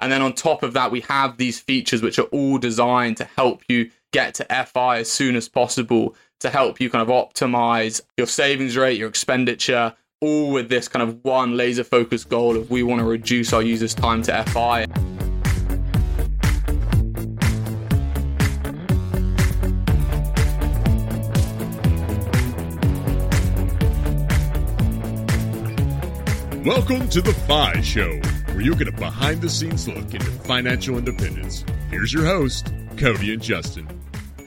And then on top of that, we have these features which are all designed to help you get to FI as soon as possible, to help you kind of optimize your savings rate, your expenditure, all with this kind of one laser focused goal of we want to reduce our users' time to FI. Welcome to the FI Show, where you get a behind the scenes look into financial independence. Here's your host, Cody and Justin.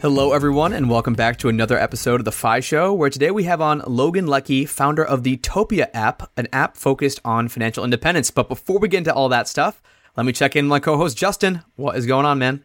Hello, everyone, and welcome back to another episode of The FI Show, where today we have on Logan Leckie, founder of the Topia app, an app focused on financial independence. But before we get into all that stuff, let me check in my co host, Justin. What is going on, man?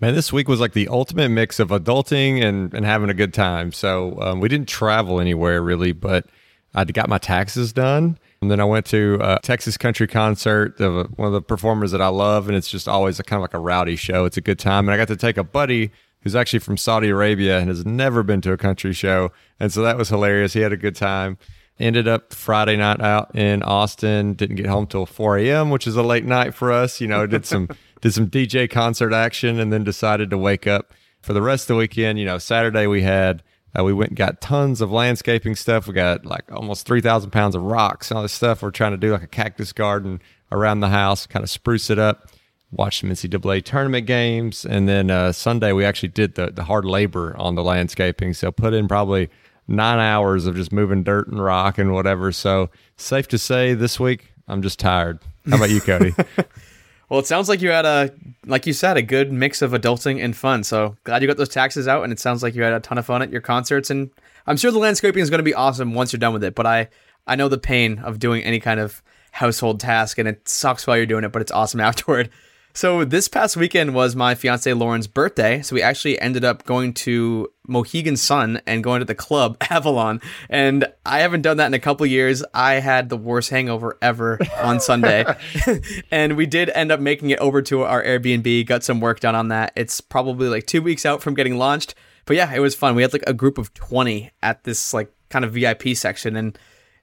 Man, this week was like the ultimate mix of adulting and, and having a good time. So um, we didn't travel anywhere really, but I got my taxes done. And then I went to a Texas country concert of one of the performers that I love, and it's just always a kind of like a rowdy show. It's a good time, and I got to take a buddy who's actually from Saudi Arabia and has never been to a country show, and so that was hilarious. He had a good time. Ended up Friday night out in Austin. Didn't get home till 4 a.m., which is a late night for us. You know, did some did some DJ concert action, and then decided to wake up for the rest of the weekend. You know, Saturday we had uh, we went and got tons of landscaping stuff. We got like almost 3,000 pounds of rocks and all this stuff. We're trying to do like a cactus garden around the house, kind of spruce it up. Watch some NCAA tournament games. And then uh, Sunday, we actually did the, the hard labor on the landscaping. So put in probably nine hours of just moving dirt and rock and whatever. So safe to say this week, I'm just tired. How about you, Cody? Well, it sounds like you had a, like you said, a good mix of adulting and fun. So glad you got those taxes out, and it sounds like you had a ton of fun at your concerts. And I'm sure the landscaping is going to be awesome once you're done with it. But I, I know the pain of doing any kind of household task, and it sucks while you're doing it, but it's awesome afterward. So this past weekend was my fiance Lauren's birthday. So we actually ended up going to Mohegan Sun and going to the club Avalon. And I haven't done that in a couple years. I had the worst hangover ever on Sunday. and we did end up making it over to our Airbnb, got some work done on that. It's probably like two weeks out from getting launched. But yeah, it was fun. We had like a group of 20 at this like kind of VIP section and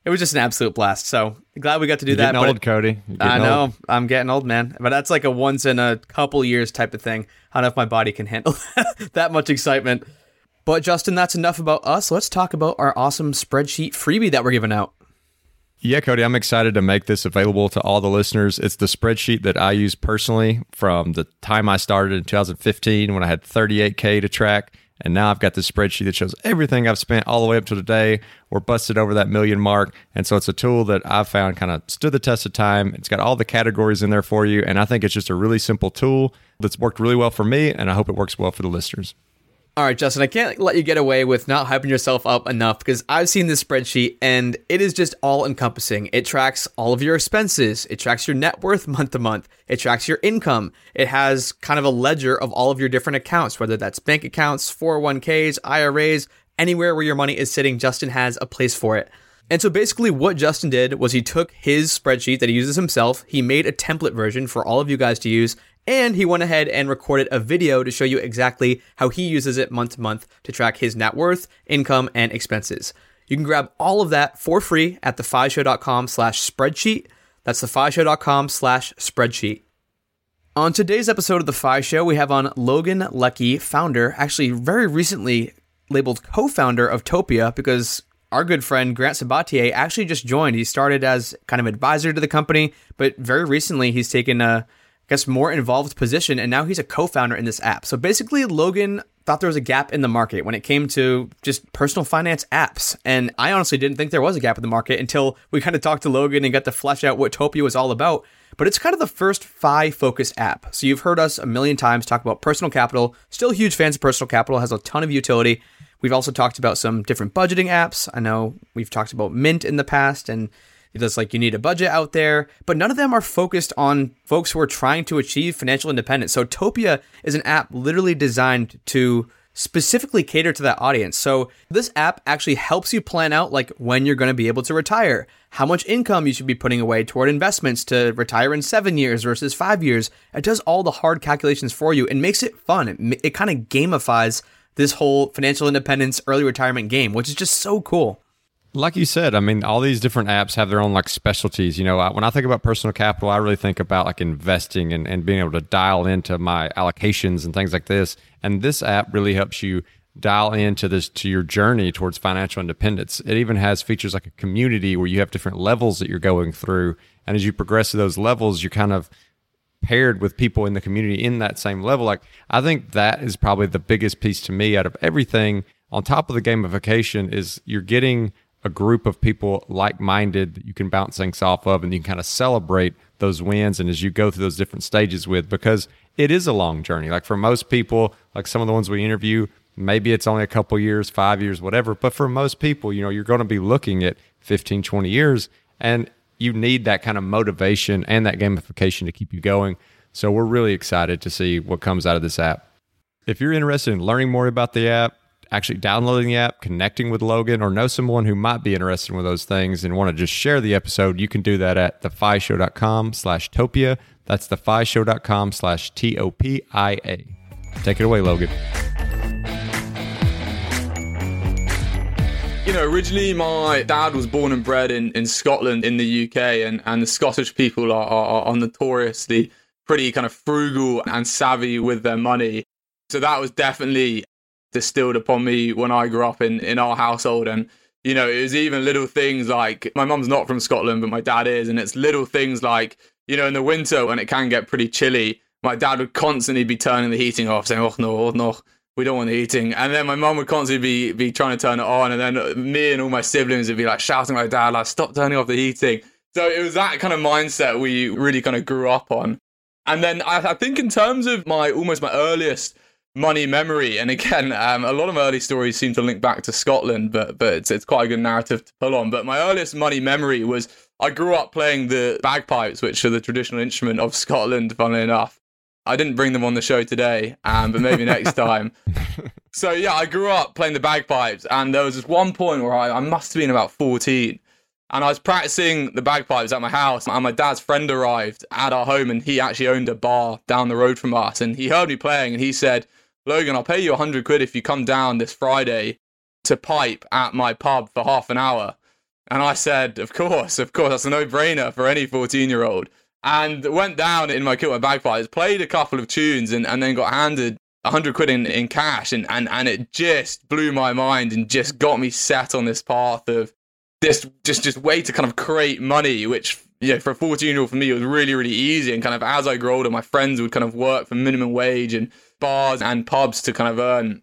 it was just an absolute blast. So glad we got to do You're that. Getting old, Cody. I know old. I'm getting old, man. But that's like a once in a couple years type of thing. I don't know if my body can handle that much excitement. But Justin, that's enough about us. Let's talk about our awesome spreadsheet freebie that we're giving out. Yeah, Cody, I'm excited to make this available to all the listeners. It's the spreadsheet that I use personally from the time I started in 2015 when I had 38K to track and now I've got this spreadsheet that shows everything I've spent all the way up to today. We're busted over that million mark. And so it's a tool that I've found kind of stood the test of time. It's got all the categories in there for you. And I think it's just a really simple tool that's worked really well for me. And I hope it works well for the listeners. All right, Justin, I can't let you get away with not hyping yourself up enough because I've seen this spreadsheet and it is just all encompassing. It tracks all of your expenses, it tracks your net worth month to month, it tracks your income. It has kind of a ledger of all of your different accounts, whether that's bank accounts, 401ks, IRAs, anywhere where your money is sitting, Justin has a place for it. And so basically, what Justin did was he took his spreadsheet that he uses himself, he made a template version for all of you guys to use, and he went ahead and recorded a video to show you exactly how he uses it month to month to track his net worth, income, and expenses. You can grab all of that for free at thefishow.com slash spreadsheet. That's thefishow.com slash spreadsheet. On today's episode of The FI Show, we have on Logan Leckie, founder, actually very recently labeled co-founder of Topia because our good friend Grant Sabatier actually just joined. He started as kind of advisor to the company, but very recently he's taken a guess more involved position and now he's a co-founder in this app. So basically Logan thought there was a gap in the market when it came to just personal finance apps. And I honestly didn't think there was a gap in the market until we kind of talked to Logan and got to flesh out what Topia was all about. But it's kind of the first FI focused app. So you've heard us a million times talk about personal capital. Still huge fans of personal capital, has a ton of utility. We've also talked about some different budgeting apps. I know we've talked about Mint in the past and it's like you need a budget out there, but none of them are focused on folks who are trying to achieve financial independence. So Topia is an app literally designed to specifically cater to that audience. So this app actually helps you plan out like when you're going to be able to retire, how much income you should be putting away toward investments to retire in 7 years versus 5 years. It does all the hard calculations for you and makes it fun. It, it kind of gamifies this whole financial independence early retirement game, which is just so cool. Like you said, I mean, all these different apps have their own like specialties. You know, when I think about personal capital, I really think about like investing and, and being able to dial into my allocations and things like this. And this app really helps you dial into this to your journey towards financial independence. It even has features like a community where you have different levels that you're going through. And as you progress to those levels, you're kind of paired with people in the community in that same level. Like I think that is probably the biggest piece to me out of everything. On top of the gamification is you're getting a group of people like-minded that you can bounce things off of and you can kind of celebrate those wins and as you go through those different stages with because it is a long journey. Like for most people like some of the ones we interview maybe it's only a couple years five years whatever but for most people you know you're going to be looking at 15 20 years and you need that kind of motivation and that gamification to keep you going. So we're really excited to see what comes out of this app. If you're interested in learning more about the app actually downloading the app, connecting with Logan, or know someone who might be interested in with those things and want to just share the episode, you can do that at thefishow.com slash topia. That's thefishow.com slash T-O-P-I-A. Take it away, Logan. You know, originally my dad was born and bred in, in Scotland in the UK, and, and the Scottish people are, are, are notoriously pretty kind of frugal and savvy with their money. So that was definitely distilled upon me when I grew up in, in our household. And, you know, it was even little things like my mum's not from Scotland, but my dad is. And it's little things like, you know, in the winter when it can get pretty chilly, my dad would constantly be turning the heating off, saying, oh, no, oh, no, we don't want the heating. And then my mum would constantly be, be trying to turn it on. And then me and all my siblings would be like shouting at my dad, like, stop turning off the heating. So it was that kind of mindset we really kind of grew up on. And then I, I think in terms of my almost my earliest money memory. And again, um, a lot of early stories seem to link back to Scotland, but but it's, it's quite a good narrative to pull on. But my earliest money memory was I grew up playing the bagpipes, which are the traditional instrument of Scotland. Funnily enough, I didn't bring them on the show today, um, but maybe next time. So yeah, I grew up playing the bagpipes, and there was this one point where I, I must have been about fourteen. And I was practicing the bagpipes at my house, and my dad's friend arrived at our home, and he actually owned a bar down the road from us. And he heard me playing, and he said, Logan, I'll pay you 100 quid if you come down this Friday to pipe at my pub for half an hour. And I said, Of course, of course, that's a no brainer for any 14 year old. And went down in my kit with bagpipes, played a couple of tunes, and, and then got handed 100 quid in, in cash. And, and, and it just blew my mind and just got me set on this path of this just, just way to kind of create money, which you know, for a 14 year old for me, it was really, really easy. And kind of as I grew older, my friends would kind of work for minimum wage and bars and pubs to kind of earn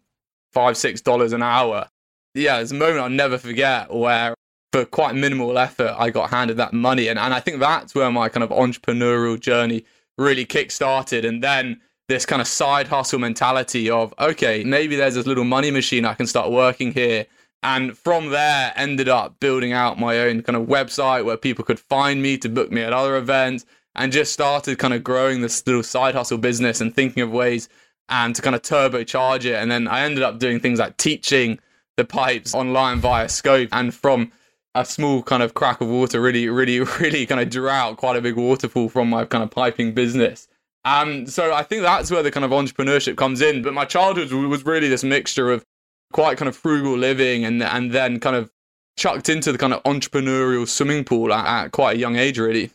five, six dollars an hour. Yeah, there's a moment I'll never forget where for quite minimal effort I got handed that money. And, and I think that's where my kind of entrepreneurial journey really kick started. And then this kind of side hustle mentality of, okay, maybe there's this little money machine I can start working here. And from there, ended up building out my own kind of website where people could find me to book me at other events and just started kind of growing this little side hustle business and thinking of ways and to kind of turbocharge it. And then I ended up doing things like teaching the pipes online via Skype. And from a small kind of crack of water, really, really, really kind of drew out quite a big waterfall from my kind of piping business. Um, so I think that's where the kind of entrepreneurship comes in. But my childhood was really this mixture of quite kind of frugal living and and then kind of chucked into the kind of entrepreneurial swimming pool at, at quite a young age, really.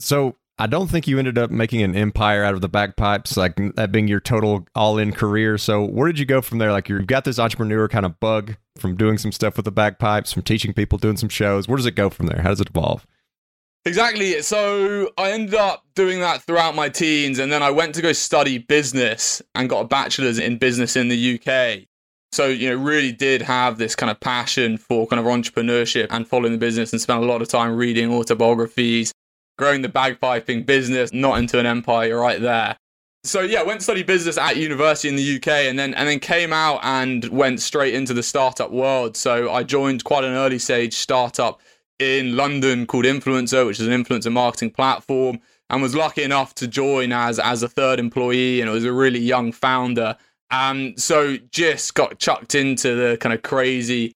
So I don't think you ended up making an empire out of the bagpipes, like that being your total all in career. So, where did you go from there? Like, you've got this entrepreneur kind of bug from doing some stuff with the bagpipes, from teaching people, doing some shows. Where does it go from there? How does it evolve? Exactly. So, I ended up doing that throughout my teens, and then I went to go study business and got a bachelor's in business in the UK. So, you know, really did have this kind of passion for kind of entrepreneurship and following the business and spent a lot of time reading autobiographies growing the bagpiping business, not into an empire right there. So yeah, went to study business at university in the UK and then and then came out and went straight into the startup world. So I joined quite an early stage startup in London called Influencer, which is an influencer marketing platform, and was lucky enough to join as as a third employee and it was a really young founder. Um so just got chucked into the kind of crazy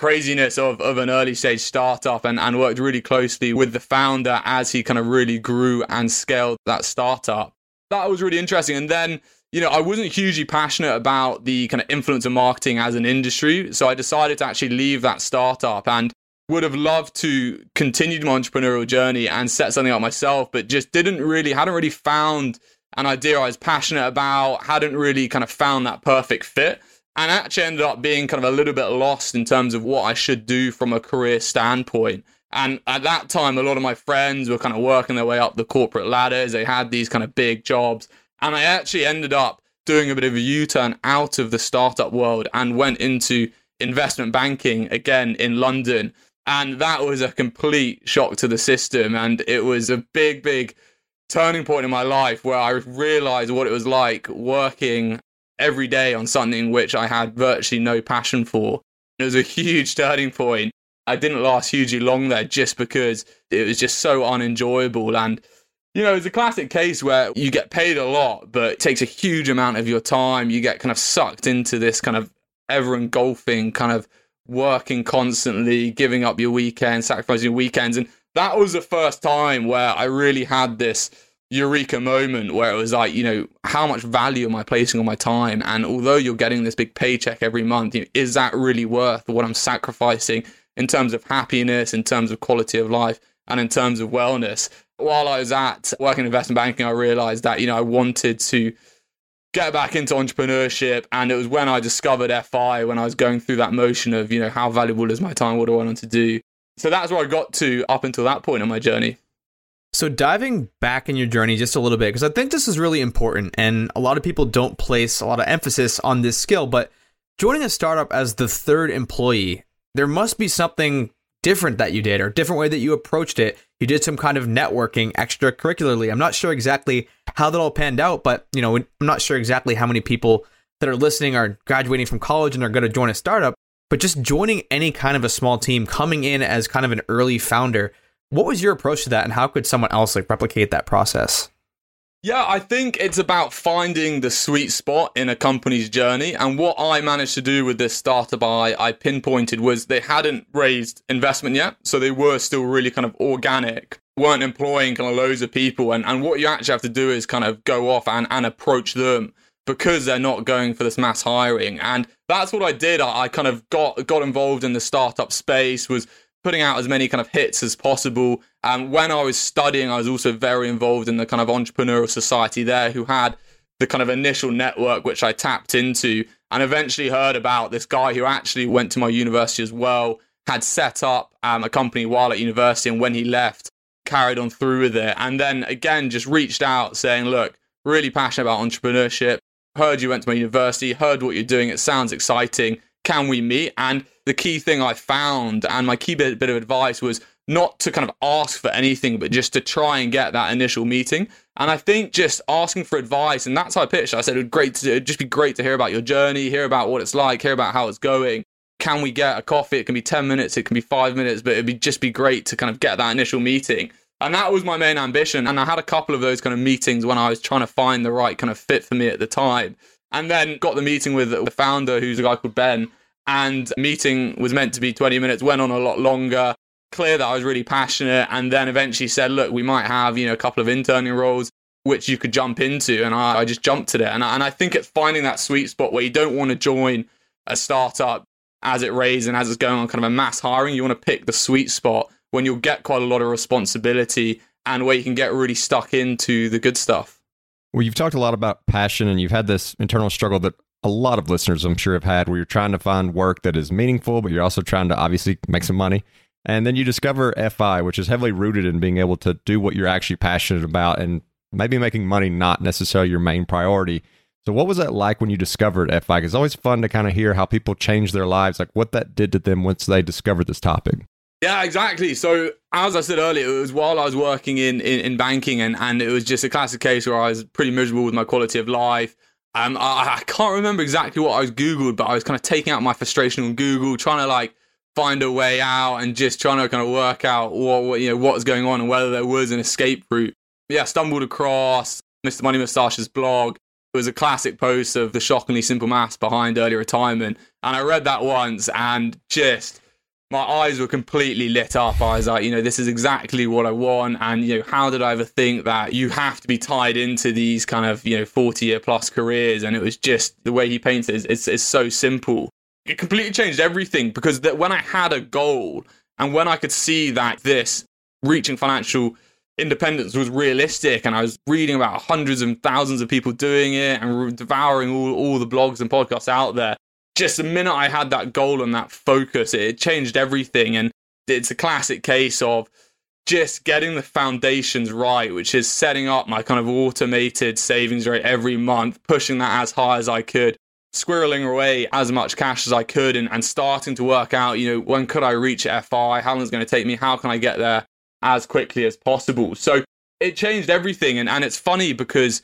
craziness of, of an early stage startup and, and worked really closely with the founder as he kind of really grew and scaled that startup. That was really interesting. And then, you know, I wasn't hugely passionate about the kind of influencer marketing as an industry. So I decided to actually leave that startup and would have loved to continue my entrepreneurial journey and set something up myself, but just didn't really, hadn't really found an idea I was passionate about, hadn't really kind of found that perfect fit. And actually ended up being kind of a little bit lost in terms of what I should do from a career standpoint. And at that time, a lot of my friends were kind of working their way up the corporate ladders. They had these kind of big jobs. And I actually ended up doing a bit of a U turn out of the startup world and went into investment banking again in London. And that was a complete shock to the system. And it was a big, big turning point in my life where I realized what it was like working every day on something which I had virtually no passion for. It was a huge turning point. I didn't last hugely long there just because it was just so unenjoyable. And, you know, it's a classic case where you get paid a lot, but it takes a huge amount of your time. You get kind of sucked into this kind of ever engulfing kind of working constantly, giving up your weekends, sacrificing your weekends. And that was the first time where I really had this eureka moment where it was like, you know, how much value am I placing on my time? And although you're getting this big paycheck every month, you know, is that really worth what I'm sacrificing in terms of happiness, in terms of quality of life, and in terms of wellness? While I was at working in investment banking, I realized that, you know, I wanted to get back into entrepreneurship and it was when I discovered FI when I was going through that motion of, you know, how valuable is my time, what do I want to do? So that's where I got to up until that point in my journey. So, diving back in your journey just a little bit, because I think this is really important, and a lot of people don't place a lot of emphasis on this skill. But joining a startup as the third employee, there must be something different that you did, or different way that you approached it. You did some kind of networking extracurricularly. I'm not sure exactly how that all panned out, but you know, I'm not sure exactly how many people that are listening are graduating from college and are going to join a startup. But just joining any kind of a small team, coming in as kind of an early founder what was your approach to that, and how could someone else like replicate that process? Yeah, I think it's about finding the sweet spot in a company's journey. And what I managed to do with this startup I, I pinpointed was they hadn't raised investment yet. So they were still really kind of organic, weren't employing kind of loads of people. And, and what you actually have to do is kind of go off and, and approach them because they're not going for this mass hiring. And that's what I did. I, I kind of got got involved in the startup space, was putting out as many kind of hits as possible. And when I was studying, I was also very involved in the kind of entrepreneurial society there who had the kind of initial network which I tapped into and eventually heard about this guy who actually went to my university as well, had set up um, a company while at university. And when he left, carried on through with it. And then again, just reached out saying, look, really passionate about entrepreneurship. Heard you went to my university, heard what you're doing. It sounds exciting can we meet? And the key thing I found and my key bit, bit of advice was not to kind of ask for anything, but just to try and get that initial meeting. And I think just asking for advice, and that's how I pitched. I said it'd great to it'd just be great to hear about your journey, hear about what it's like, hear about how it's going. Can we get a coffee? It can be ten minutes, it can be five minutes, but it'd be just be great to kind of get that initial meeting. And that was my main ambition. And I had a couple of those kind of meetings when I was trying to find the right kind of fit for me at the time. And then got the meeting with the founder, who's a guy called Ben, and meeting was meant to be 20 minutes, went on a lot longer. Clear that I was really passionate, and then eventually said, "Look, we might have you know a couple of interning roles which you could jump into," and I, I just jumped at it. And I, and I think it's finding that sweet spot where you don't want to join a startup as it raises and as it's going on kind of a mass hiring. You want to pick the sweet spot when you'll get quite a lot of responsibility and where you can get really stuck into the good stuff. Well, you've talked a lot about passion and you've had this internal struggle that a lot of listeners, I'm sure, have had where you're trying to find work that is meaningful, but you're also trying to obviously make some money. And then you discover FI, which is heavily rooted in being able to do what you're actually passionate about and maybe making money not necessarily your main priority. So, what was that like when you discovered FI? It's always fun to kind of hear how people change their lives, like what that did to them once they discovered this topic. Yeah, exactly. So as I said earlier, it was while I was working in, in, in banking and, and it was just a classic case where I was pretty miserable with my quality of life. Um, I, I can't remember exactly what I was Googled, but I was kind of taking out my frustration on Google, trying to like find a way out and just trying to kind of work out what, what you know what was going on and whether there was an escape route. Yeah, stumbled across Mr. Money Mustache's blog. It was a classic post of the shockingly simple maths behind early retirement, and I read that once and just my eyes were completely lit up. I was like, you know, this is exactly what I want. And, you know, how did I ever think that you have to be tied into these kind of, you know, 40 year plus careers? And it was just the way he paints it it's, it's so simple. It completely changed everything because that when I had a goal And when I could see that this reaching financial independence was realistic and I was reading about hundreds and thousands of people doing it and devouring all, all the blogs and podcasts out there, just the minute I had that goal and that focus, it changed everything. And it's a classic case of just getting the foundations right, which is setting up my kind of automated savings rate every month, pushing that as high as I could, squirreling away as much cash as I could, and, and starting to work out, you know, when could I reach FI? How long is it going to take me? How can I get there as quickly as possible? So it changed everything. And, and it's funny because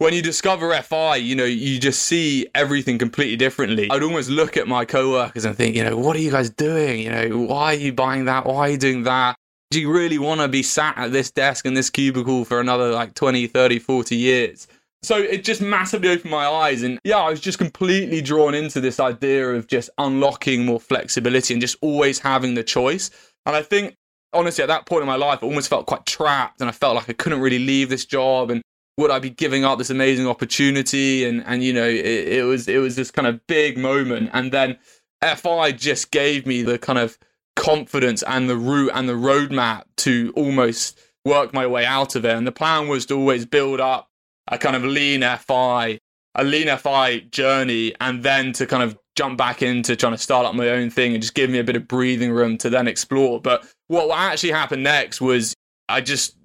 when you discover FI, you know, you just see everything completely differently. I'd almost look at my coworkers and think, you know, what are you guys doing? You know, why are you buying that? Why are you doing that? Do you really want to be sat at this desk in this cubicle for another like 20, 30, 40 years? So it just massively opened my eyes. And yeah, I was just completely drawn into this idea of just unlocking more flexibility and just always having the choice. And I think, honestly, at that point in my life, I almost felt quite trapped and I felt like I couldn't really leave this job. And would I be giving up this amazing opportunity? And and you know, it, it was it was this kind of big moment. And then FI just gave me the kind of confidence and the route and the roadmap to almost work my way out of it. And the plan was to always build up a kind of lean FI, a lean FI journey, and then to kind of jump back into trying to start up my own thing and just give me a bit of breathing room to then explore. But what actually happened next was I just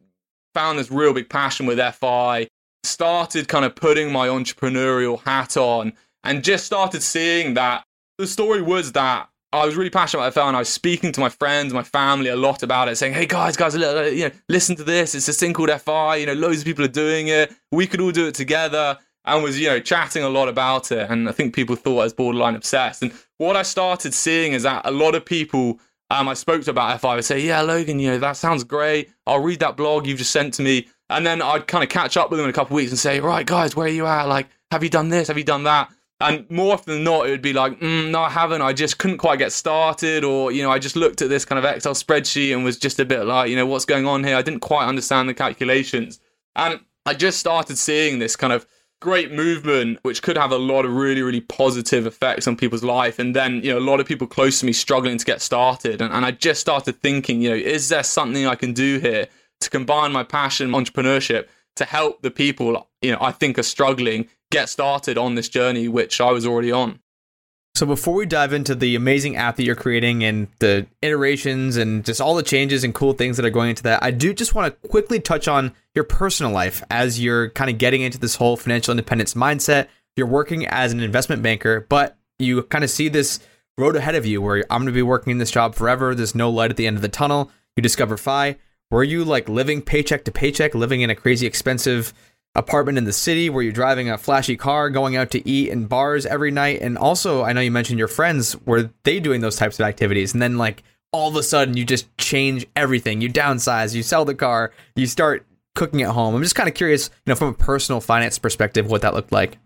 found this real big passion with FI, started kind of putting my entrepreneurial hat on, and just started seeing that the story was that I was really passionate about FI and I was speaking to my friends, my family a lot about it, saying, "Hey guys, guys, you know, listen to this. It's this thing called FI. You know, loads of people are doing it. We could all do it together." And was you know chatting a lot about it, and I think people thought I was borderline obsessed. And what I started seeing is that a lot of people um, I spoke to about FI would say, Yeah, Logan, you know, that sounds great. I'll read that blog you've just sent to me. And then I'd kind of catch up with them in a couple of weeks and say, Right, guys, where are you at? Like, have you done this? Have you done that? And more often than not, it would be like, mm, No, I haven't. I just couldn't quite get started. Or, you know, I just looked at this kind of Excel spreadsheet and was just a bit like, You know, what's going on here? I didn't quite understand the calculations. And I just started seeing this kind of great movement which could have a lot of really really positive effects on people's life. And then you know a lot of people close to me struggling to get started. And, and i just started thinking you know is there something i can do here to combine my passion entrepreneurship to help the people you know i think are struggling get started on this journey which i was already on so before we dive into the amazing app that you're creating and the iterations and just all the changes and cool things that are going into that, I do just want to quickly touch on your personal life as you're kind of getting into this whole financial independence mindset. You're working as an investment banker, but you kind of see this road ahead of you where I'm going to be working in this job forever. There's no light at the end of the tunnel. You discover FI. Were you like living paycheck to paycheck, living in a crazy expensive apartment in the city where you're driving a flashy car, going out to eat in bars every night. And also, I know you mentioned your friends were they doing those types of activities, and then like all of a sudden you just change everything. You downsize, you sell the car, you start cooking at home. I'm just kind of curious, you know, from a personal finance perspective, what that looked like.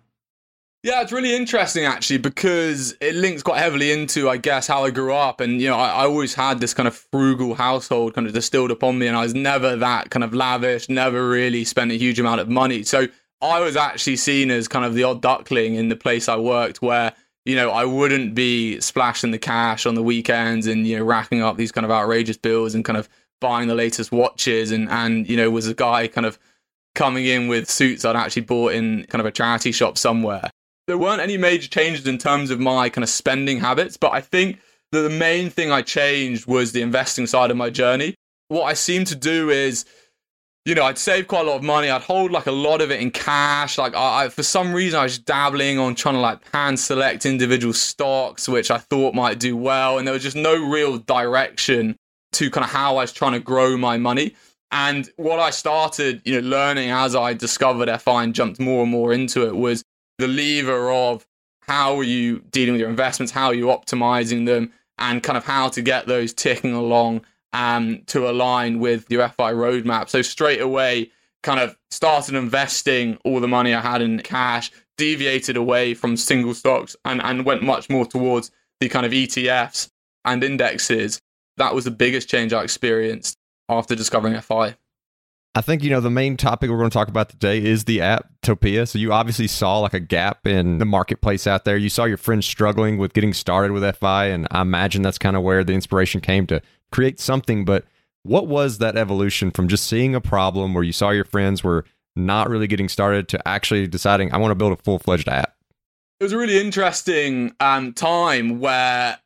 Yeah, it's really interesting actually because it links quite heavily into, I guess, how I grew up. And, you know, I, I, always had this kind of frugal household kind of distilled upon me, and I was never that kind of lavish, never really spent a huge amount of money. So I was actually seen as kind of the odd duckling in the place I worked where, you know, I wouldn't be splashing the cash on the weekends and, you know, racking up these kind of outrageous bills and kind of buying the latest watches and, and you know, was a guy kind of coming in with suits I'd actually bought in kind of a charity shop somewhere there weren't any major changes in terms of my kind of spending habits, but I think that the main thing I changed was the investing side of my journey. What I seem to do is, you know, I'd save quite a lot of money. I'd hold like a lot of it in cash. Like, I, I for some reason, I was dabbling on trying to like hand select individual stocks, which I thought might do well. And there was just no real direction to kind of how I was trying to grow my money. And what I started, you know, learning as I discovered FI and jumped more and more into it was the lever of how are you dealing with your investments, how are you optimizing them, and kind of how to get those ticking along um, to align with your FI roadmap. So straight away, kind of started investing all the money I had in cash, deviated away from single stocks, and, and went much more towards the kind of ETFs and indexes. That was the biggest change I experienced after discovering FI. I think you know the main topic we're going to talk about today is the app Topia. So you obviously saw like a gap in the marketplace out there. You saw your friends struggling with getting started with FI, and I imagine that's kind of where the inspiration came to create something. But what was that evolution from just seeing a problem where you saw your friends were not really getting started to actually deciding I want to build a full fledged app? It was a really interesting um, time where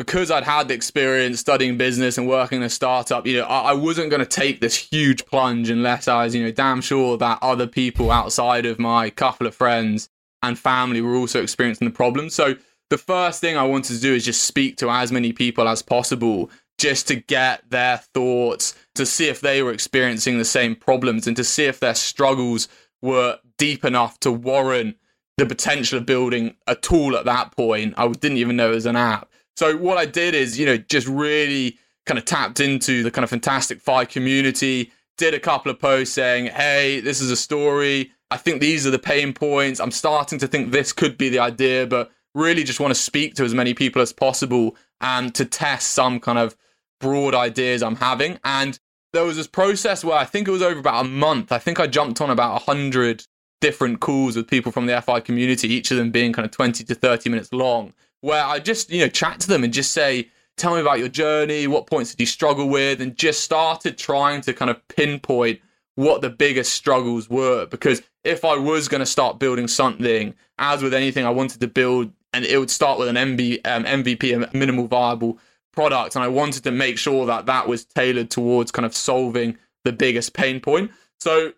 because I'd had the experience studying business and working in a startup, you know, I, I wasn't going to take this huge plunge unless I was, you know, damn sure that other people outside of my couple of friends and family were also experiencing the problem. So the first thing I wanted to do is just speak to as many people as possible just to get their thoughts, to see if they were experiencing the same problems and to see if their struggles were deep enough to warrant the potential of building a tool at that point. I didn't even know it was an app so what I did is, you know, just really kind of tapped into the kind of fantastic Fi community, did a couple of posts saying, hey, this is a story. I think these are the pain points. I'm starting to think this could be the idea, but really just want to speak to as many people as possible and to test some kind of broad ideas I'm having. And there was this process where I think it was over about a month. I think I jumped on about 100 different calls with people from the FI community, each of them being kind of 20 to 30 minutes long where I just, you know, chat to them and just say, tell me about your journey, what points did you struggle with, and just started trying to kind of pinpoint what the biggest struggles were. Because if I was going to start building something, as with anything I wanted to build, and it would start with an MB, um, MVP, a minimal viable product, and I wanted to make sure that that was tailored towards kind of solving the biggest pain point. So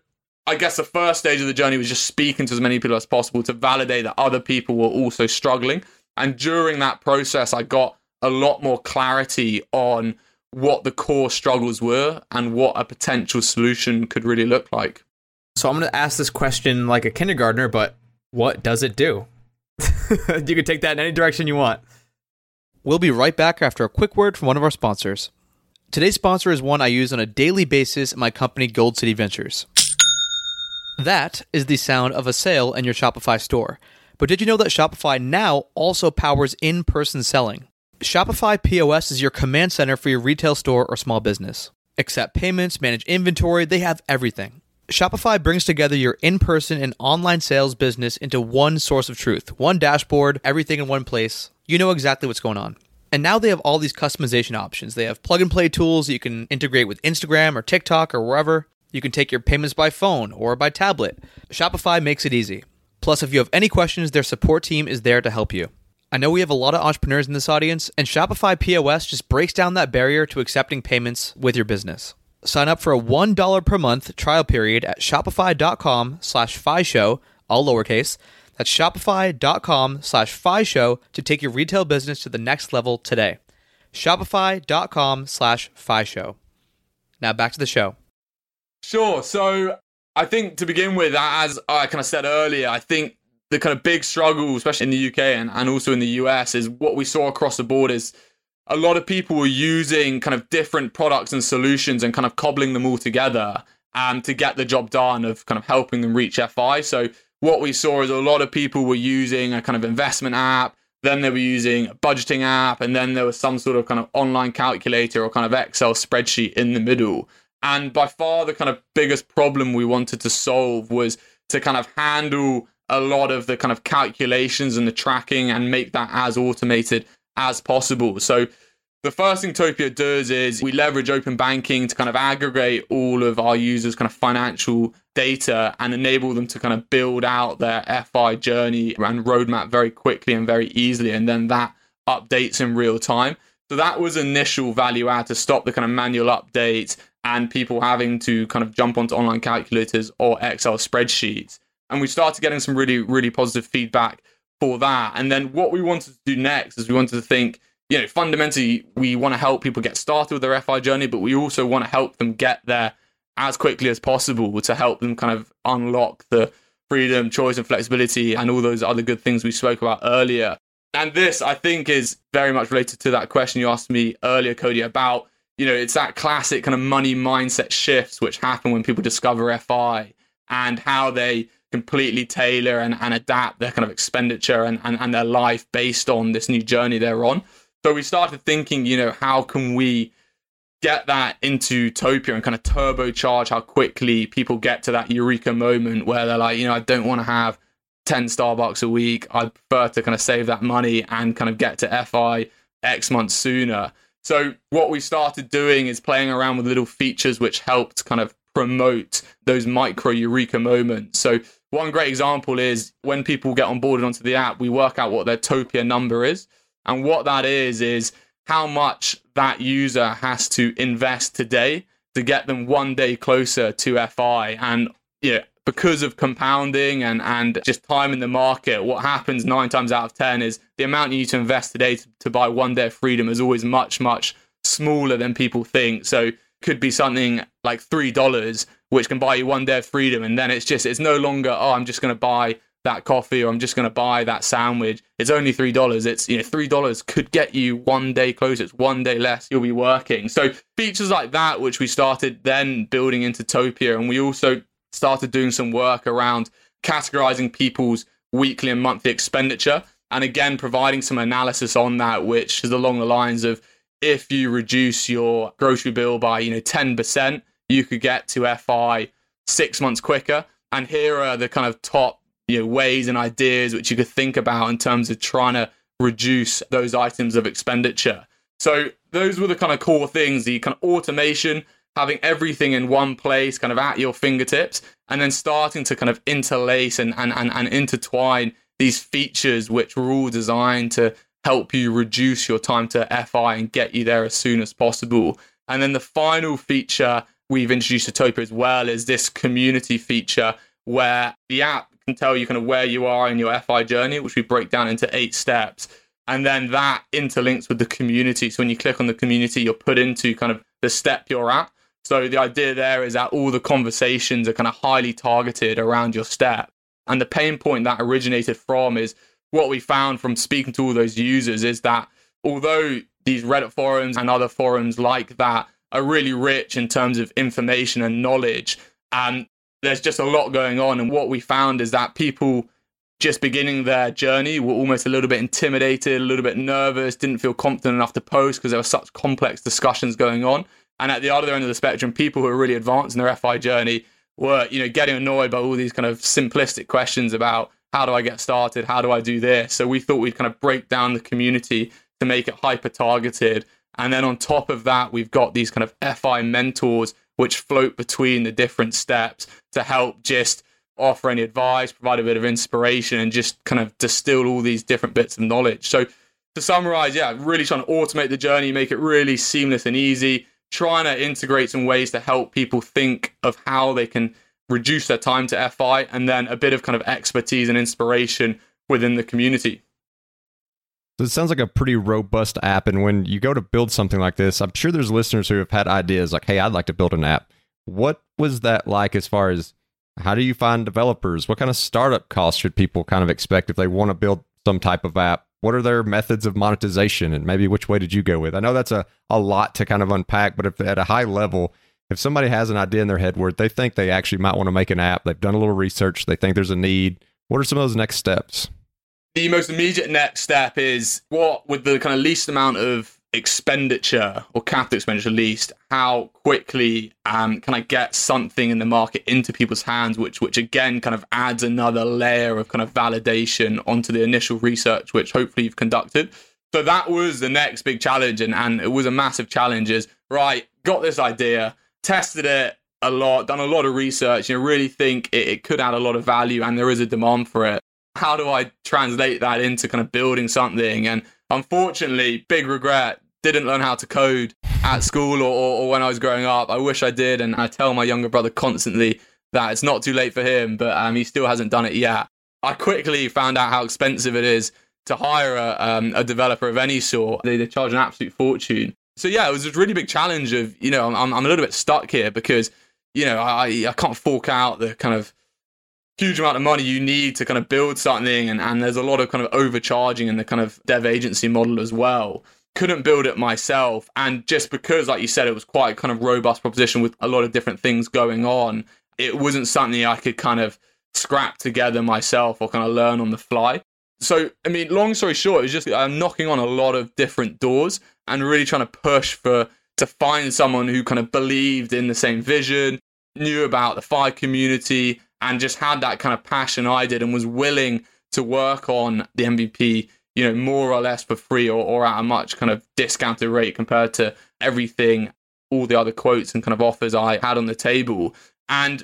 I guess the first stage of the journey was just speaking to as many people as possible to validate that other people were also struggling. And during that process, I got a lot more clarity on what the core struggles were and what a potential solution could really look like. So I'm going to ask this question like a kindergartner, but what does it do? you can take that in any direction you want. We'll be right back after a quick word from one of our sponsors. Today's sponsor is one I use on a daily basis at my company, Gold City Ventures. That is the sound of a sale in your Shopify store. But did you know that Shopify now also powers in person selling? Shopify POS is your command center for your retail store or small business. Accept payments, manage inventory, they have everything. Shopify brings together your in person and online sales business into one source of truth, one dashboard, everything in one place. You know exactly what's going on. And now they have all these customization options. They have plug and play tools that you can integrate with Instagram or TikTok or wherever. You can take your payments by phone or by tablet. Shopify makes it easy. Plus, if you have any questions, their support team is there to help you. I know we have a lot of entrepreneurs in this audience, and Shopify POS just breaks down that barrier to accepting payments with your business. Sign up for a $1 per month trial period at shopify.com slash show, all lowercase. That's shopify.com slash show to take your retail business to the next level today. Shopify.com slash show. Now back to the show. Sure. So I think to begin with, as I kind of said earlier, I think the kind of big struggle, especially in the UK and, and also in the US, is what we saw across the board is a lot of people were using kind of different products and solutions and kind of cobbling them all together um, to get the job done of kind of helping them reach FI. So what we saw is a lot of people were using a kind of investment app, then they were using a budgeting app, and then there was some sort of kind of online calculator or kind of Excel spreadsheet in the middle. And by far, the kind of biggest problem we wanted to solve was to kind of handle a lot of the kind of calculations and the tracking and make that as automated as possible. So, the first thing Topia does is we leverage open banking to kind of aggregate all of our users' kind of financial data and enable them to kind of build out their FI journey and roadmap very quickly and very easily. And then that updates in real time. So that was initial value add to stop the kind of manual updates and people having to kind of jump onto online calculators or Excel spreadsheets. And we started getting some really, really positive feedback for that. And then what we wanted to do next is we wanted to think, you know, fundamentally, we want to help people get started with their FI journey, but we also want to help them get there as quickly as possible to help them kind of unlock the freedom, choice, and flexibility and all those other good things we spoke about earlier. And this, I think, is very much related to that question you asked me earlier, Cody, about you know, it's that classic kind of money mindset shifts which happen when people discover FI and how they completely tailor and, and adapt their kind of expenditure and, and, and their life based on this new journey they're on. So we started thinking, you know, how can we get that into Topia and kind of turbocharge how quickly people get to that eureka moment where they're like, you know, I don't want to have 10 Starbucks a week. I prefer to kind of save that money and kind of get to FI X months sooner. So what we started doing is playing around with little features which helped kind of promote those micro eureka moments. So one great example is when people get onboarded onto the app, we work out what their Topia number is. And what that is, is how much that user has to invest today to get them one day closer to FI. And yeah, because of compounding and, and just time in the market, what happens nine times out of 10 is the amount you need to invest today to, to buy one day of freedom is always much, much smaller than people think. So could be something like $3, which can buy you one day of freedom. And then it's just, it's no longer, oh, I'm just going to buy that coffee or I'm just going to buy that sandwich. It's only $3. It's, you know, $3 could get you one day closer. It's one day less you'll be working. So features like that, which we started then building into Topia. And we also started doing some work around categorizing people's weekly and monthly expenditure. And again, providing some analysis on that, which is along the lines of if you reduce your grocery bill by, you know, 10%, you could get to FI six months quicker. And here are the kind of top you know, ways and ideas which you could think about in terms of trying to reduce those items of expenditure. So those were the kind of core things, the kind of automation, having everything in one place, kind of at your fingertips, and then starting to kind of interlace and, and, and, and intertwine these features which were all designed to help you reduce your time to FI and get you there as soon as possible. And then the final feature we've introduced to Topia as well is this community feature where the app can tell you kind of where you are in your FI journey, which we break down into eight steps. And then that interlinks with the community. So when you click on the community, you're put into kind of the step you're at. So the idea there is that all the conversations are kind of highly targeted around your step. And the pain point that originated from is what we found from speaking to all those users is that although these Reddit forums and other forums like that are really rich in terms of information and knowledge, and there's just a lot going on. And what we found is that people just beginning their journey were almost a little bit intimidated, a little bit nervous, didn't feel confident enough to post because there were such complex discussions going on. And at the other end of the spectrum, people who are really advanced in their FI journey were, you know, getting annoyed by all these kind of simplistic questions about how do I get started? How do I do this? So we thought we'd kind of break down the community to make it hyper targeted. And then on top of that, we've got these kind of FI mentors which float between the different steps to help just offer any advice, provide a bit of inspiration, and just kind of distill all these different bits of knowledge. So to summarize, yeah, really trying to automate the journey, make it really seamless and easy trying to integrate some ways to help people think of how they can reduce their time to FI and then a bit of kind of expertise and inspiration within the community. So it sounds like a pretty robust app. And when you go to build something like this, I'm sure there's listeners who have had ideas like, hey, I'd like to build an app. What was that like as far as how do you find developers? What kind of startup costs should people kind of expect if they want to build some type of app? What are their methods of monetization and maybe which way did you go with? I know that's a, a lot to kind of unpack but if at a high level if somebody has an idea in their head where they think they actually might want to make an app they've done a little research they think there's a need what are some of those next steps? The most immediate next step is what with the kind of least amount of expenditure or capital expenditure at least how quickly um, can i get something in the market into people's hands which which again kind of adds another layer of kind of validation onto the initial research which hopefully you've conducted. So that was the next big challenge and, and it was a massive challenge is right got this idea tested it a lot done a lot of research you know really think it, it could add a lot of value and there is a demand for it. How do i translate that into kind of building something? And unfortunately big regret didn't learn how to code at school or, or, or, when I was growing up. I wish I did, and I tell my younger brother constantly that it's not too late for him, but um, he still hasn't done it yet. I quickly found out how expensive it is to hire a, um, a developer of any sort. They, they charge an absolute fortune. So yeah, it was a really big challenge of you know I'm I'm a little bit stuck here because you know I I can't fork out the kind of huge amount of money you need to kind of build something and, and there's a lot of kind of overcharging in the kind of dev agency model as well couldn't build it myself. And just because, like you said, it was quite a kind of robust proposition with a lot of different things going on, it wasn't something I could kind of scrap together myself or kind of learn on the fly. So, I mean, long story short, it was just I'm knocking on a lot of different doors and really trying to push for to find someone who kind of believed in the same vision, knew about the FI community, and just had that kind of passion I did and was willing to work on the MVP you know, more or less for free or, or at a much kind of discounted rate compared to everything, all the other quotes and kind of offers I had on the table. And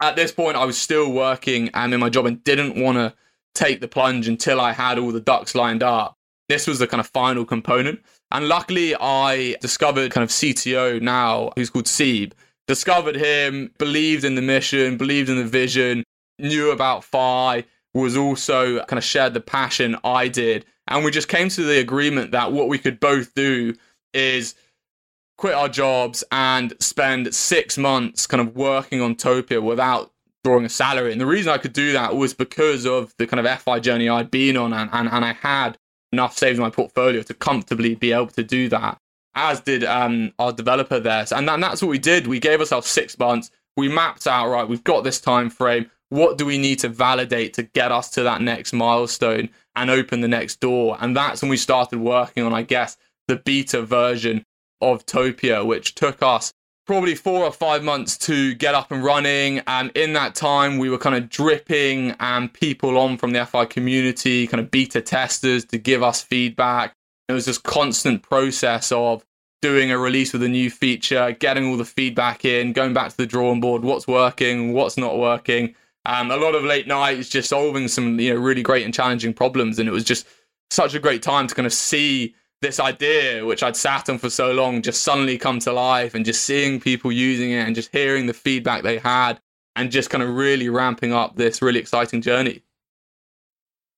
at this point, I was still working and in my job and didn't want to take the plunge until I had all the ducks lined up. This was the kind of final component. And luckily, I discovered kind of CTO now, who's called Seeb. Discovered him, believed in the mission, believed in the vision, knew about Fi, was also kind of shared the passion I did. And we just came to the agreement that what we could both do is quit our jobs and spend six months kind of working on Topia without drawing a salary. And the reason I could do that was because of the kind of FI journey I'd been on and, and, and I had enough savings in my portfolio to comfortably be able to do that, as did um, our developer there. And, that, and that's what we did. We gave ourselves six months. We mapped out, right, we've got this time frame what do we need to validate to get us to that next milestone and open the next door? And that's when we started working on, I guess, the beta version of Topia, which took us probably four or five months to get up and running. And in that time, we were kind of dripping and people on from the FI community, kind of beta testers to give us feedback. It was this constant process of doing a release with a new feature, getting all the feedback in, going back to the drawing board, what's working, what's not working, um, a lot of late nights just solving some you know really great and challenging problems, and it was just such a great time to kind of see this idea which I'd sat on for so long just suddenly come to life, and just seeing people using it, and just hearing the feedback they had, and just kind of really ramping up this really exciting journey.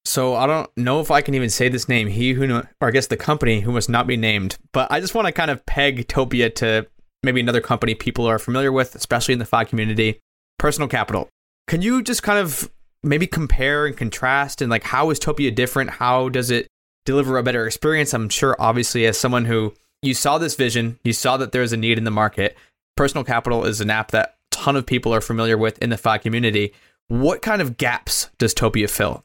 So I don't know if I can even say this name. He who, know, or I guess the company who must not be named. But I just want to kind of peg Topia to maybe another company people are familiar with, especially in the FI community. Personal Capital. Can you just kind of maybe compare and contrast and like how is Topia different? How does it deliver a better experience? I'm sure obviously as someone who you saw this vision, you saw that there's a need in the market. Personal Capital is an app that a ton of people are familiar with in the FI community. What kind of gaps does Topia fill?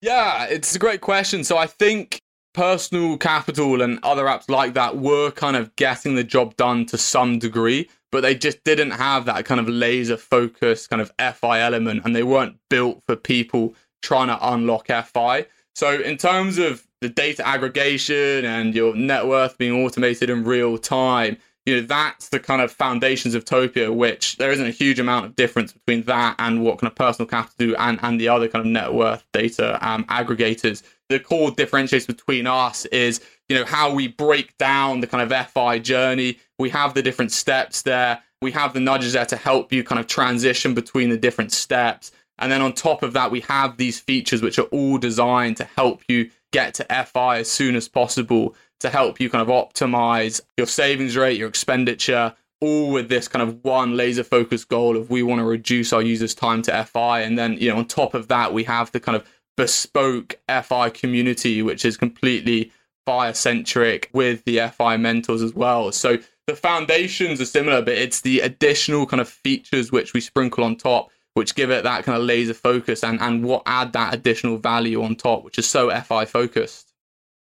Yeah, it's a great question. So I think personal capital and other apps like that were kind of getting the job done to some degree but they just didn't have that kind of laser focus kind of FI element and they weren't built for people trying to unlock FI. So in terms of the data aggregation and your net worth being automated in real time, you know, that's the kind of foundations of Topia, which there isn't a huge amount of difference between that and what kind of personal capital do and, and the other kind of net worth data um, aggregators. The core differentiates between us is you know how we break down the kind of FI journey. We have the different steps there. We have the nudges there to help you kind of transition between the different steps. And then on top of that, we have these features which are all designed to help you get to FI as soon as possible, to help you kind of optimize your savings rate, your expenditure, all with this kind of one laser focused goal of we want to reduce our users' time to FI. And then, you know, on top of that, we have the kind of bespoke FI community, which is completely FI centric with the FI mentors as well. So the foundations are similar, but it's the additional kind of features which we sprinkle on top, which give it that kind of laser focus and, and what add that additional value on top, which is so FI focused.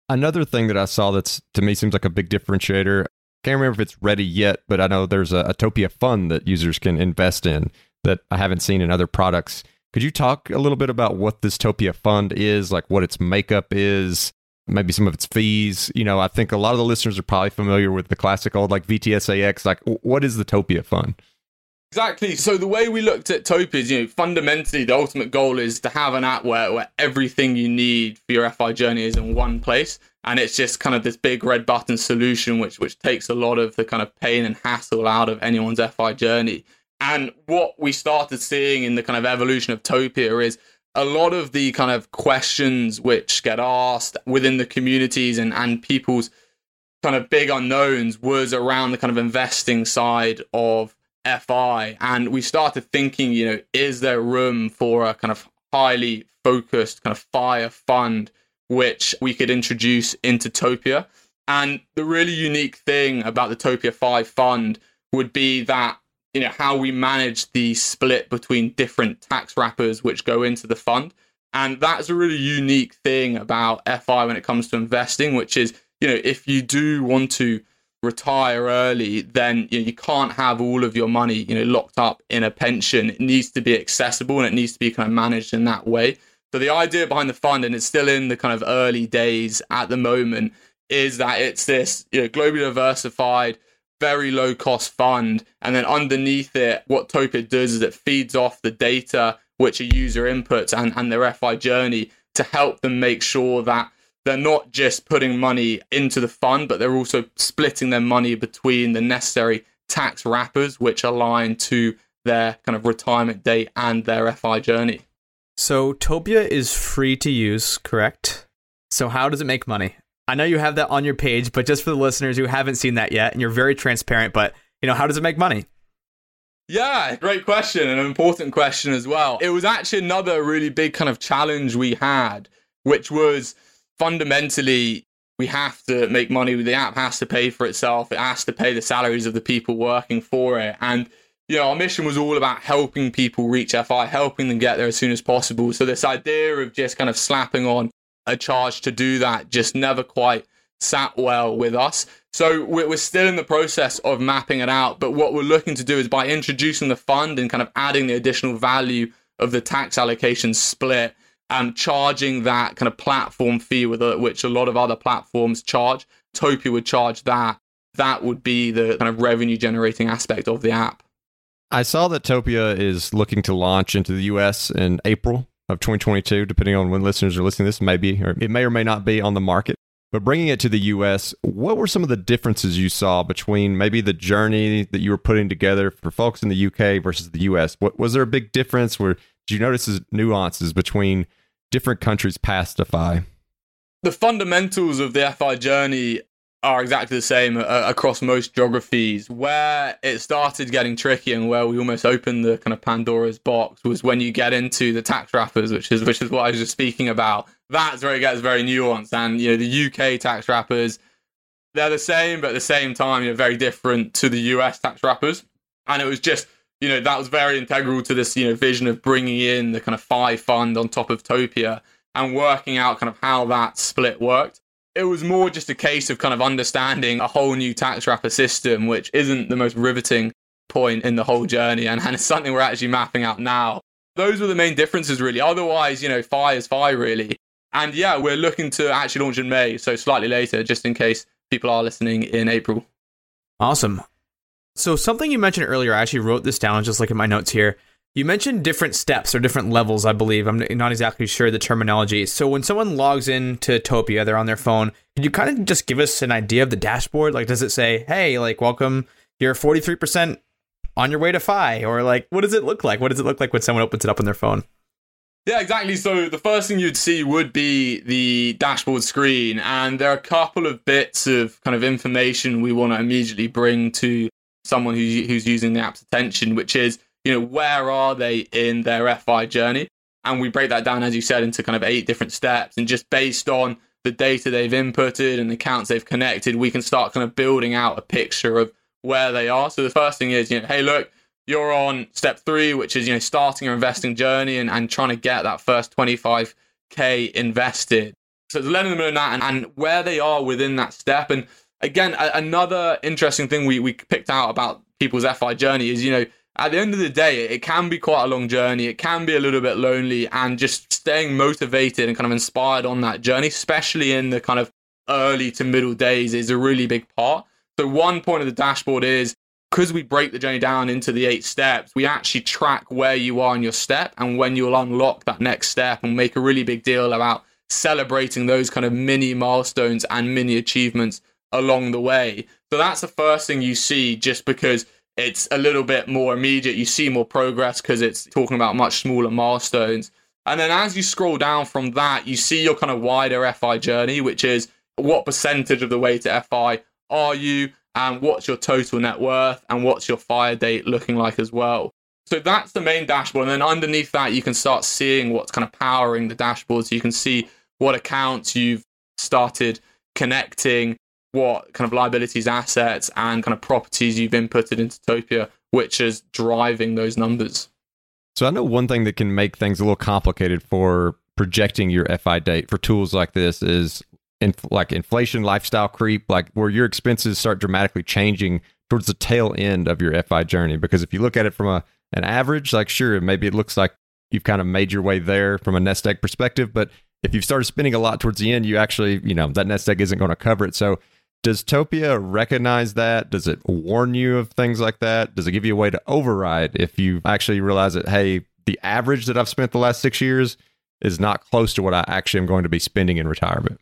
Another thing that I saw that's to me seems like a big differentiator. Can't remember if it's ready yet, but I know there's a, a Topia fund that users can invest in that I haven't seen in other products. Could you talk a little bit about what this Topia fund is, like what its makeup is, maybe some of its fees. You know, I think a lot of the listeners are probably familiar with the classic old like VTSAX. Like, what is the Topia Fund? Exactly. So the way we looked at Topia is, you know, fundamentally the ultimate goal is to have an app where, where everything you need for your FI journey is in one place. And it's just kind of this big red button solution which which takes a lot of the kind of pain and hassle out of anyone's FI journey. And what we started seeing in the kind of evolution of Topia is a lot of the kind of questions which get asked within the communities and, and people's kind of big unknowns was around the kind of investing side of FI. And we started thinking, you know, is there room for a kind of highly focused kind of fire fund which we could introduce into Topia? And the really unique thing about the Topia 5 fund would be that you know how we manage the split between different tax wrappers which go into the fund. And that's a really unique thing about fi when it comes to investing which is you know if you do want to retire early then you, know, you can't have all of your money you know locked up in a pension. It needs to be accessible and it needs to be kind of managed in that way. So the idea behind the fund, and it's still in the kind of early days at the moment, is that it's this you know, globally diversified, very low cost fund. And then underneath it, what Topia does is it feeds off the data which a user inputs and, and their FI journey to help them make sure that they're not just putting money into the fund, but they're also splitting their money between the necessary tax wrappers which align to their kind of retirement date and their FI journey. So Topia is free to use, correct? So how does it make money? I know you have that on your page, but just for the listeners who haven't seen that yet, and you're very transparent, but you know, how does it make money? Yeah, great question and an important question as well. It was actually another really big kind of challenge we had, which was fundamentally we have to make money. The app has to pay for itself. It has to pay the salaries of the people working for it. And you know, our mission was all about helping people reach FI, helping them get there as soon as possible. So this idea of just kind of slapping on a charge to do that just never quite sat well with us. So we're still in the process of mapping it out. But what we're looking to do is by introducing the fund and kind of adding the additional value of the tax allocation split and charging that kind of platform fee with a, which a lot of other platforms charge. Topia would charge that. That would be the kind of revenue generating aspect of the app. I saw that Topia is looking to launch into the US in April of 2022, depending on when listeners are listening this, maybe, or it may or may not be on the market. But bringing it to the US, what were some of the differences you saw between maybe the journey that you were putting together for folks in the UK versus the US? What, was there a big difference? Where did you notice nuances between different countries past FI? The fundamentals of the FI journey are exactly the same uh, across most geographies. Where it started getting tricky and where we almost opened the kind of Pandora's box was when you get into the tax wrappers, which is which is what I was just speaking about. That's where it gets very nuanced. And you know, the UK tax wrappers, they're the same, but at the same time, you know, very different to the US tax wrappers. And it was just you know that was very integral to this you know vision of bringing in the kind of five fund on top of Topia and working out kind of how that split worked it was more just a case of kind of understanding a whole new tax wrapper system, which isn't the most riveting point in the whole journey. And, and it's something we're actually mapping out now. Those were the main differences, really. Otherwise, you know, FI is FI, really. And yeah, we're looking to actually launch in May, so slightly later, just in case people are listening in April. Awesome. So, something you mentioned earlier, I actually wrote this down just like in my notes here. You mentioned different steps or different levels, I believe. I'm not exactly sure the terminology. So when someone logs into Topia, they're on their phone. Can you kind of just give us an idea of the dashboard? Like, does it say, "Hey, like, welcome, you're 43% on your way to FI," or like, what does it look like? What does it look like when someone opens it up on their phone? Yeah, exactly. So the first thing you'd see would be the dashboard screen, and there are a couple of bits of kind of information we want to immediately bring to someone who's who's using the app's attention, which is you know, where are they in their FI journey? And we break that down, as you said, into kind of eight different steps. And just based on the data they've inputted and the accounts they've connected, we can start kind of building out a picture of where they are. So the first thing is, you know, hey, look, you're on step three, which is, you know, starting your investing journey and, and trying to get that first 25K invested. So it's letting them know that and, and where they are within that step. And again, a, another interesting thing we, we picked out about people's FI journey is, you know, at the end of the day, it can be quite a long journey. It can be a little bit lonely, and just staying motivated and kind of inspired on that journey, especially in the kind of early to middle days, is a really big part. So, one point of the dashboard is because we break the journey down into the eight steps, we actually track where you are in your step and when you'll unlock that next step and make a really big deal about celebrating those kind of mini milestones and mini achievements along the way. So, that's the first thing you see just because it's a little bit more immediate. You see more progress because it's talking about much smaller milestones. And then as you scroll down from that, you see your kind of wider FI journey, which is what percentage of the way to FI are you, and what's your total net worth, and what's your fire date looking like as well. So that's the main dashboard. And then underneath that, you can start seeing what's kind of powering the dashboard. So you can see what accounts you've started connecting, what kind of liabilities, assets, and kind of properties you've inputted into Topia, which is driving those numbers. So I know one thing that can make things a little complicated for projecting your FI date for tools like this is like inflation, lifestyle creep, like where your expenses start dramatically changing towards the tail end of your FI journey. Because if you look at it from a an average, like sure, maybe it looks like you've kind of made your way there from a nest egg perspective. But if you've started spending a lot towards the end, you actually, you know, that nest egg isn't going to cover it. So does Topia recognize that? Does it warn you of things like that? Does it give you a way to override if you actually realize that, hey, the average that I've spent the last six years is not close to what I actually am going to be spending in retirement?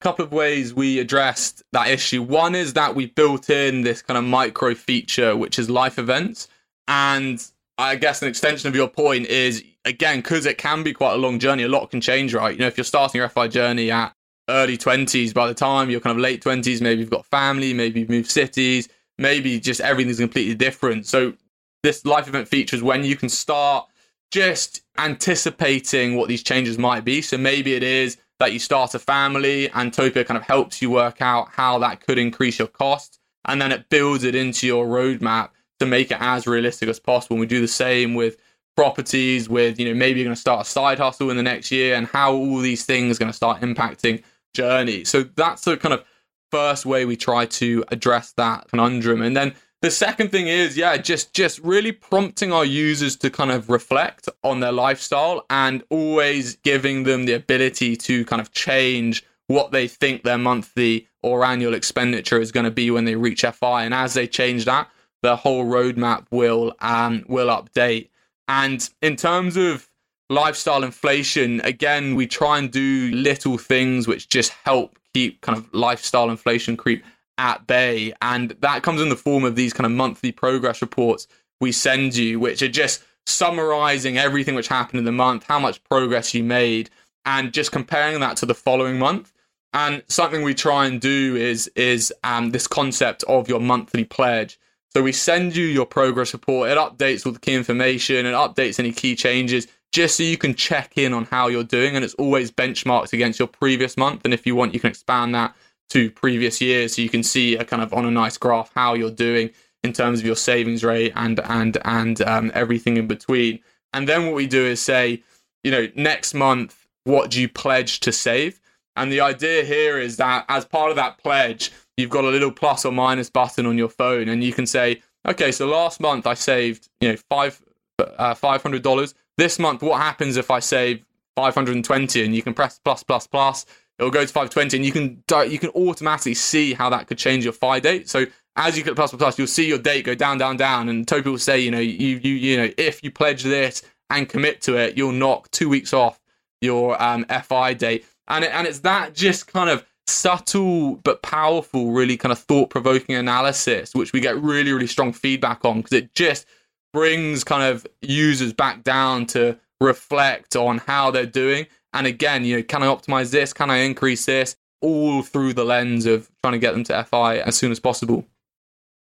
A couple of ways we addressed that issue. One is that we built in this kind of micro feature, which is life events. And I guess an extension of your point is again, because it can be quite a long journey, a lot can change, right? You know, if you're starting your FI journey at early 20s, by the time you're kind of late 20s, maybe you've got family, maybe you've moved cities, maybe just everything's completely different. So, this life event feature is when you can start just anticipating what these changes might be. So, maybe it is that you start a family and Topia kind of helps you work out how that could increase your costs. And then it builds it into your roadmap to make it as realistic as possible. And we do the same with properties, with, you know, maybe you're going to start a side hustle in the next year and how all these things are going to start impacting journey. So that's the kind of first way we try to address that conundrum. And then the second thing is, yeah, just just really prompting our users to kind of reflect on their lifestyle and always giving them the ability to kind of change what they think their monthly or annual expenditure is going to be when they reach FI. And as they change that, the whole roadmap will um, will update. And in terms of lifestyle inflation, again, we try and do little things which just help keep kind of lifestyle inflation creep at bay. And that comes in the form of these kind of monthly progress reports we send you, which are just summarizing everything which happened in the month, how much progress you made, and just comparing that to the following month. And something we try and do is is um, this concept of your monthly pledge. So we send you your progress report. It updates all the key information. It updates any key changes just so you can check in on how you're doing. And it's always benchmarked against your previous month. And if you want, you can expand that to previous years, so you can see a kind of on a nice graph how you're doing in terms of your savings rate and and and um, everything in between. And then what we do is say, you know, next month, what do you pledge to save? And the idea here is that as part of that pledge, you've got a little plus or minus button on your phone, and you can say, okay, so last month I saved, you know, five uh, five hundred dollars. This month, what happens if I save five hundred and twenty? And you can press plus plus plus it'll go to 520 and you can you can automatically see how that could change your FI date. So as you click plus plus plus, you'll see your date go down, down, down. And Topi will say, you know, you you you know, if you pledge this and commit to it, you'll knock two weeks off your um, FI date. And it, and it's that just kind of subtle but powerful, really kind of thought provoking analysis, which we get really really strong feedback on because it just brings kind of users back down to reflect on how they're doing and again, you know, can I optimize this? Can I increase this? All through the lens of trying to get them to FI as soon as possible.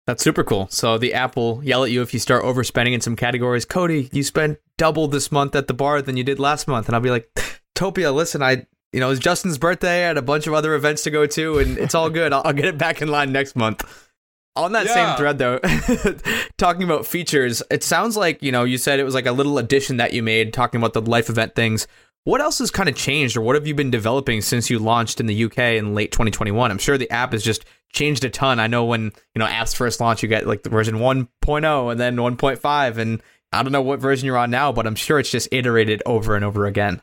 That's super cool. So the app will yell at you if you start overspending in some categories. Cody, you spent double this month at the bar than you did last month. And I'll be like, Topia, listen, I, you know, it's Justin's birthday. I had a bunch of other events to go to, and it's all good. I'll, I'll get it back in line next month. On that yeah. same thread, though, talking about features, it sounds like, you know, you said it was like a little addition that you made talking about the life event things. What else has kind of changed, or what have you been developing since you launched in the UK in late 2021? I'm sure the app has just changed a ton. I know when you know apps first launch, you get like the version 1.0 and then 1.5, and I don't know what version you're on now, but I'm sure it's just iterated over and over again.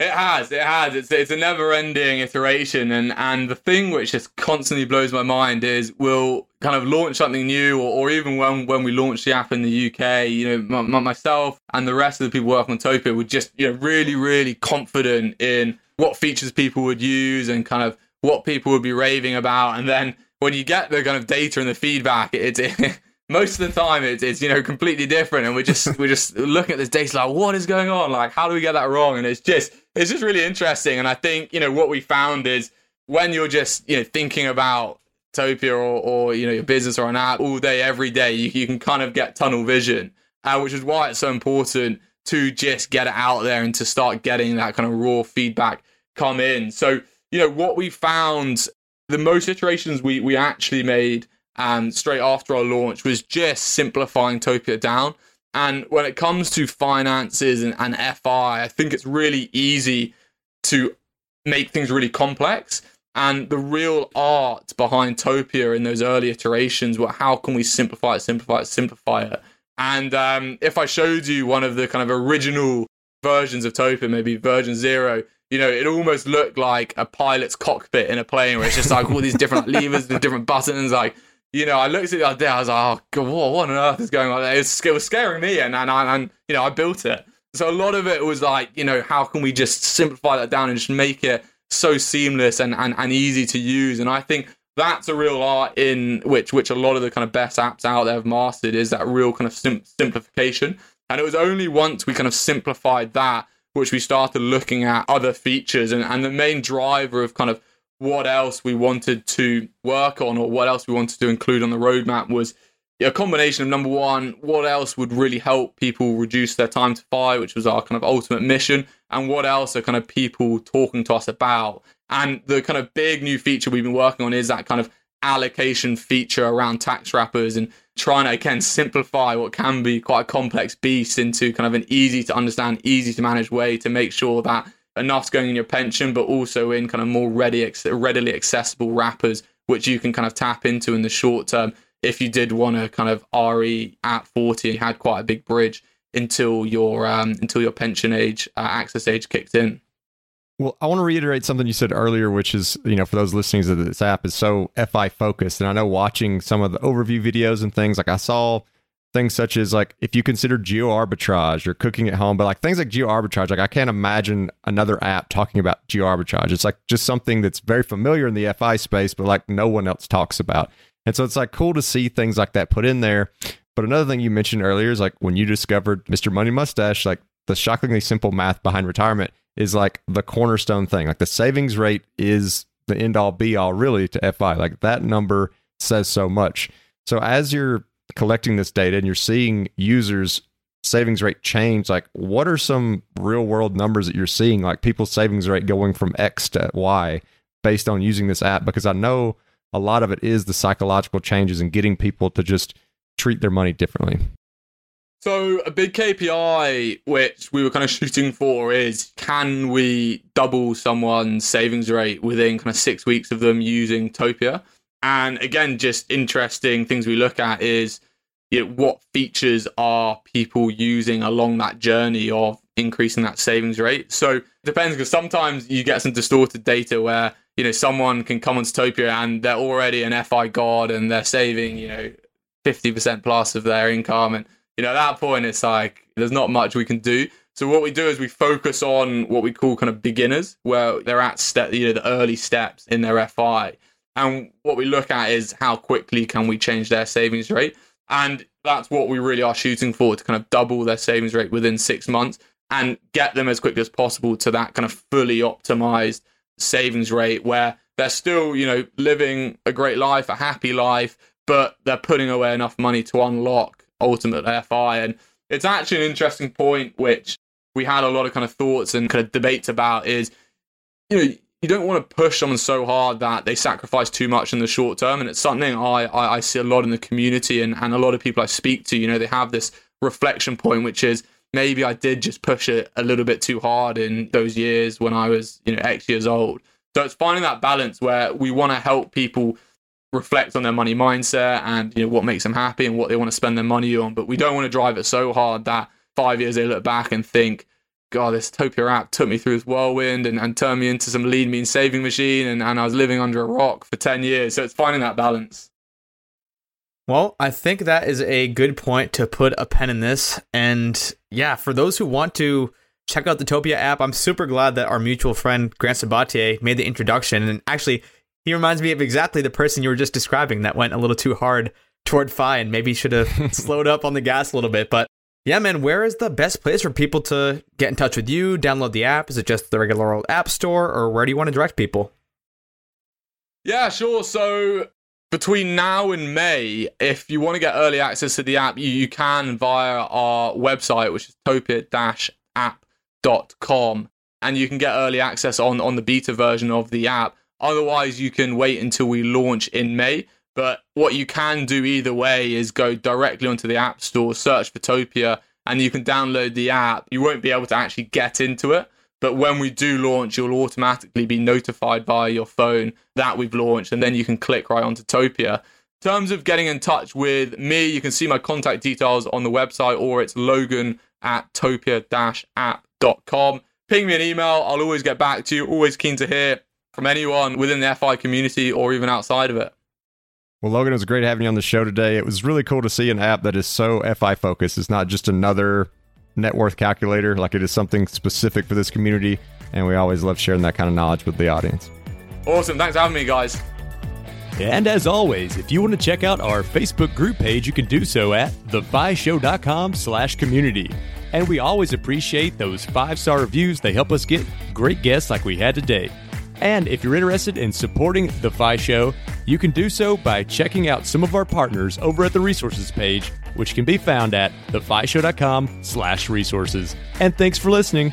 It has, it has. It's it's a never-ending iteration, and and the thing which just constantly blows my mind is we'll kind of launch something new, or, or even when when we launch the app in the UK, you know, my, myself and the rest of the people working on Topia were just you know really really confident in what features people would use and kind of what people would be raving about, and then when you get the kind of data and the feedback, it's it, most of the time it's, it's you know completely different. And we're just we're just looking at this data like what is going on? Like how do we get that wrong? And it's just it's just really interesting and i think you know what we found is when you're just you know thinking about topia or, or you know your business or an app all day every day you, you can kind of get tunnel vision uh, which is why it's so important to just get it out there and to start getting that kind of raw feedback come in so you know what we found the most iterations we we actually made and straight after our launch was just simplifying Topia down. And when it comes to finances and, and FI, I think it's really easy to make things really complex. And the real art behind Topia in those early iterations were how can we simplify it, simplify it, simplify it. And um, if I showed you one of the kind of original versions of Topia, maybe version zero, you know, it almost looked like a pilot's cockpit in a plane where it's just like all these different levers, the different buttons. Like, you know, I looked at the other day, I was like, oh, God, what, what on earth is going on? It was, it was scaring me, and, and, and, you know, I built it. So a lot of it was like, you know, how can we just simplify that down and just make it so seamless and, and, and easy to use? And I think that's a real art in which which a lot of the kind of best apps out there have mastered is that real kind of sim- simplification. And it was only once we kind of simplified that which we started looking at other features and, and the main driver of kind of what else we wanted to work on or what else we wanted to include on the roadmap was a combination of number one, what else would really help people reduce their time to FI, which was our kind of ultimate mission, and what else are kind of people talking to us about. And the kind of big new feature we've been working on is that kind of allocation feature around tax wrappers and trying to again simplify what can be quite a complex beast into kind of an easy to understand, easy to manage way to make sure that enough's going in your pension, but also in kind of more ready, readily accessible wrappers, which you can kind of tap into in the short term if you did want to kind of RE at 40 and had quite a big bridge until your um, until your pension age uh, access age kicked in. Well, I want to reiterate something you said earlier, which is, you know, for those listening to this app is so FI focused. And I know watching some of the overview videos and things, like I saw things such as like if you consider geo arbitrage or cooking at home, but like things like geo arbitrage, like I can't imagine another app talking about geo arbitrage. It's like just something that's very familiar in the FI space, but like no one else talks about. And so it's like cool to see things like that put in there. But another thing you mentioned earlier is like when you discovered Mr. Money Mustache, like the shockingly simple math behind retirement is like the cornerstone thing. Like the savings rate is the end all be all really to FI. Like that number says so much. So as you're collecting this data and you're seeing users savings rate change, like what are some real world numbers that you're seeing like people's savings rate going from X to Y based on using this app because I know a lot of it is the psychological changes and getting people to just treat their money differently. So a big KPI which we were kind of shooting for is can we double someone's savings rate within kind of six weeks of them using Topia? And again, just interesting things we look at is you know, what features are people using along that journey of increasing that savings rate. So it depends because sometimes you get some distorted data where you know someone can come on Topia and they're already an FI god and they're saving you know fifty percent plus of their income and you know, at that point, it's like there's not much we can do. So what we do is we focus on what we call kind of beginners, where they're at step, you know, the early steps in their FI. And what we look at is how quickly can we change their savings rate. And that's what we really are shooting for to kind of double their savings rate within six months and get them as quickly as possible to that kind of fully optimized savings rate where they're still, you know, living a great life, a happy life, but they're putting away enough money to unlock ultimate FI. And it's actually an interesting point, which we had a lot of kind of thoughts and kind of debates about is, you know, you don't want to push someone so hard that they sacrifice too much in the short term. And it's something I, I, I see a lot in the community and, and a lot of people I speak to, you know, they have this reflection point, which is maybe I did just push it a little bit too hard in those years when I was, you know, X years old. So it's finding that balance where we want to help people reflect on their money mindset and you know what makes them happy and what they want to spend their money on. But we don't want to drive it so hard that five years they look back and think, God, this Topia app took me through this whirlwind and, and turned me into some lean mean saving machine and, and I was living under a rock for 10 years. So it's finding that balance. Well, I think that is a good point to put a pen in this. And yeah, for those who want to check out the Topia app, I'm super glad that our mutual friend Grant Sabatier made the introduction. And actually, he reminds me of exactly the person you were just describing that went a little too hard toward Fi and maybe should have slowed up on the gas a little bit. But yeah, man, where is the best place for people to get in touch with you, download the app? Is it just the regular old app store, or where do you want to direct people? Yeah, sure. So between now and May, if you want to get early access to the app, you, you can via our website, which is topia-app.com. And you can get early access on, on the beta version of the app. Otherwise, you can wait until we launch in May. But what you can do either way is go directly onto the App Store, search for Topia, and you can download the app. You won't be able to actually get into it. But when we do launch, you'll automatically be notified via your phone that we've launched, and then you can click right onto Topia. In terms of getting in touch with me, you can see my contact details on the website or it's logan at topia-app.com. Ping me an email. I'll always get back to you. Always keen to hear from anyone within the FI community or even outside of it. Well, Logan, it was great having you on the show today. It was really cool to see an app that is so FI focused. It's not just another net worth calculator, like it is something specific for this community. And we always love sharing that kind of knowledge with the audience. Awesome. Thanks for having me, guys. And as always, if you want to check out our Facebook group page, you can do so at thefishow.com slash community. And we always appreciate those five-star reviews. They help us get great guests like we had today. And if you're interested in supporting The Fi Show, you can do so by checking out some of our partners over at the resources page, which can be found at thefishow.com slash resources. And thanks for listening.